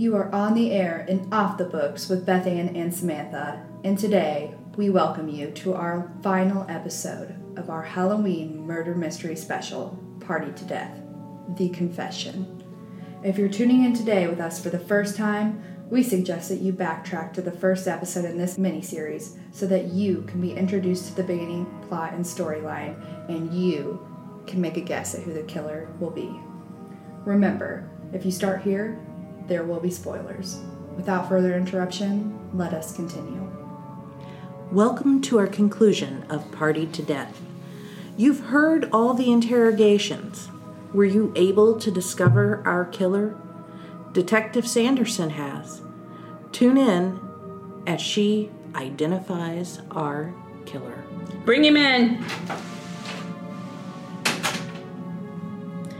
You are on the air and off the books with Beth Ann and Samantha, and today we welcome you to our final episode of our Halloween murder mystery special, Party to Death The Confession. If you're tuning in today with us for the first time, we suggest that you backtrack to the first episode in this mini series so that you can be introduced to the beginning, plot, and storyline, and you can make a guess at who the killer will be. Remember, if you start here, there will be spoilers. Without further interruption, let us continue. Welcome to our conclusion of Party to Death. You've heard all the interrogations. Were you able to discover our killer? Detective Sanderson has. Tune in as she identifies our killer. Bring him in.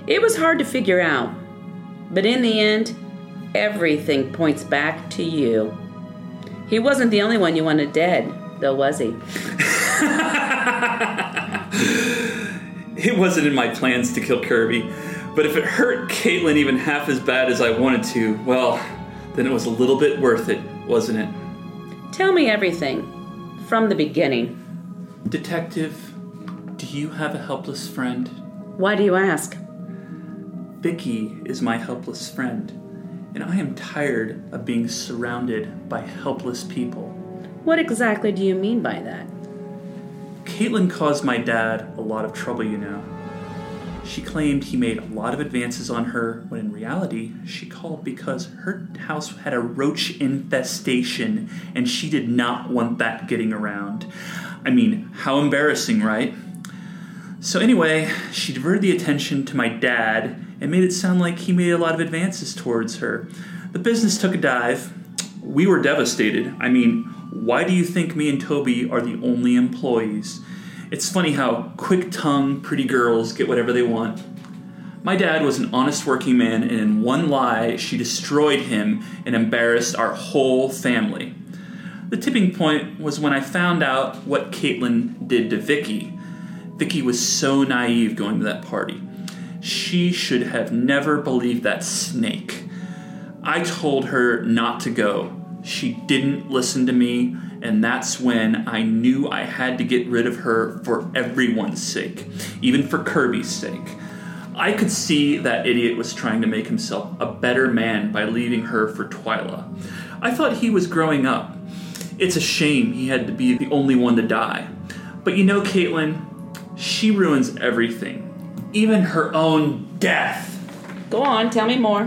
It was hard to figure out, but in the end, everything points back to you. He wasn't the only one you wanted dead, though, was he? It wasn't in my plans to kill Kirby, but if it hurt Caitlin even half as bad as I wanted to, well, then it was a little bit worth it, wasn't it? Tell me everything from the beginning. Detective, do you have a helpless friend? Why do you ask? Vicky is my helpless friend, and I am tired of being surrounded by helpless people. What exactly do you mean by that? Caitlin caused my dad a lot of trouble, you know. She claimed he made a lot of advances on her, when in reality, she called because her house had a roach infestation and she did not want that getting around. I mean, how embarrassing, right? So, anyway, she diverted the attention to my dad and made it sound like he made a lot of advances towards her. The business took a dive. We were devastated. I mean, why do you think me and Toby are the only employees? It's funny how quick tongued pretty girls get whatever they want. My dad was an honest working man, and in one lie, she destroyed him and embarrassed our whole family. The tipping point was when I found out what Caitlin did to Vicky. Vicky was so naive going to that party. She should have never believed that snake. I told her not to go. She didn't listen to me, and that's when I knew I had to get rid of her for everyone's sake, even for Kirby's sake. I could see that idiot was trying to make himself a better man by leaving her for Twyla. I thought he was growing up. It's a shame he had to be the only one to die. But you know, Caitlin, she ruins everything, even her own death. Go on, tell me more.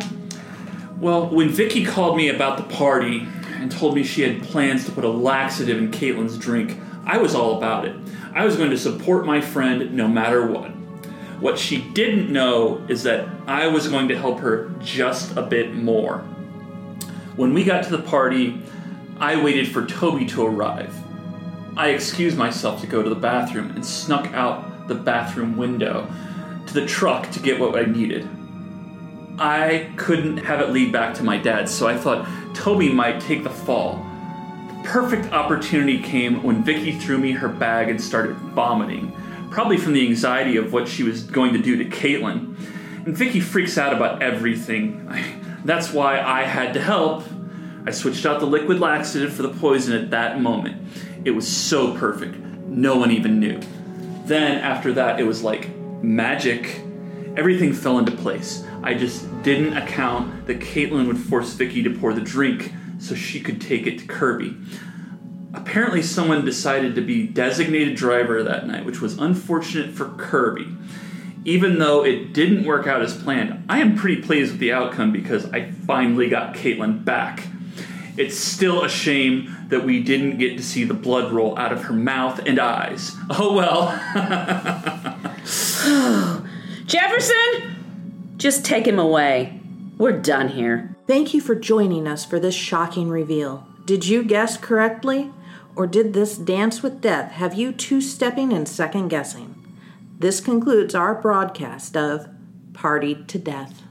Well, when Vicky called me about the party and told me she had plans to put a laxative in Caitlin's drink, I was all about it. I was going to support my friend no matter what. What she didn't know is that I was going to help her just a bit more. When we got to the party, I waited for Toby to arrive. I excused myself to go to the bathroom and snuck out the bathroom window to the truck to get what I needed. I couldn't have it lead back to my dad, so I thought Toby might take the fall. The perfect opportunity came when Vicky threw me her bag and started vomiting, probably from the anxiety of what she was going to do to Caitlin. And Vicky freaks out about everything. That's why I had to help. I switched out the liquid laxative for the poison at that moment. It was so perfect. No one even knew. Then, after that, it was like magic. Everything fell into place. I just didn't account that Caitlin would force Vicky to pour the drink so she could take it to Kirby. Apparently, someone decided to be designated driver that night, which was unfortunate for Kirby. Even though it didn't work out as planned, I am pretty pleased with the outcome because I finally got Caitlin back. It's still a shame that we didn't get to see the blood roll out of her mouth and eyes. Oh well. Jefferson? Just take him away. We're done here. Thank you for joining us for this shocking reveal. Did you guess correctly? Or did this dance with death have you two stepping and second guessing? This concludes our broadcast of Party to Death.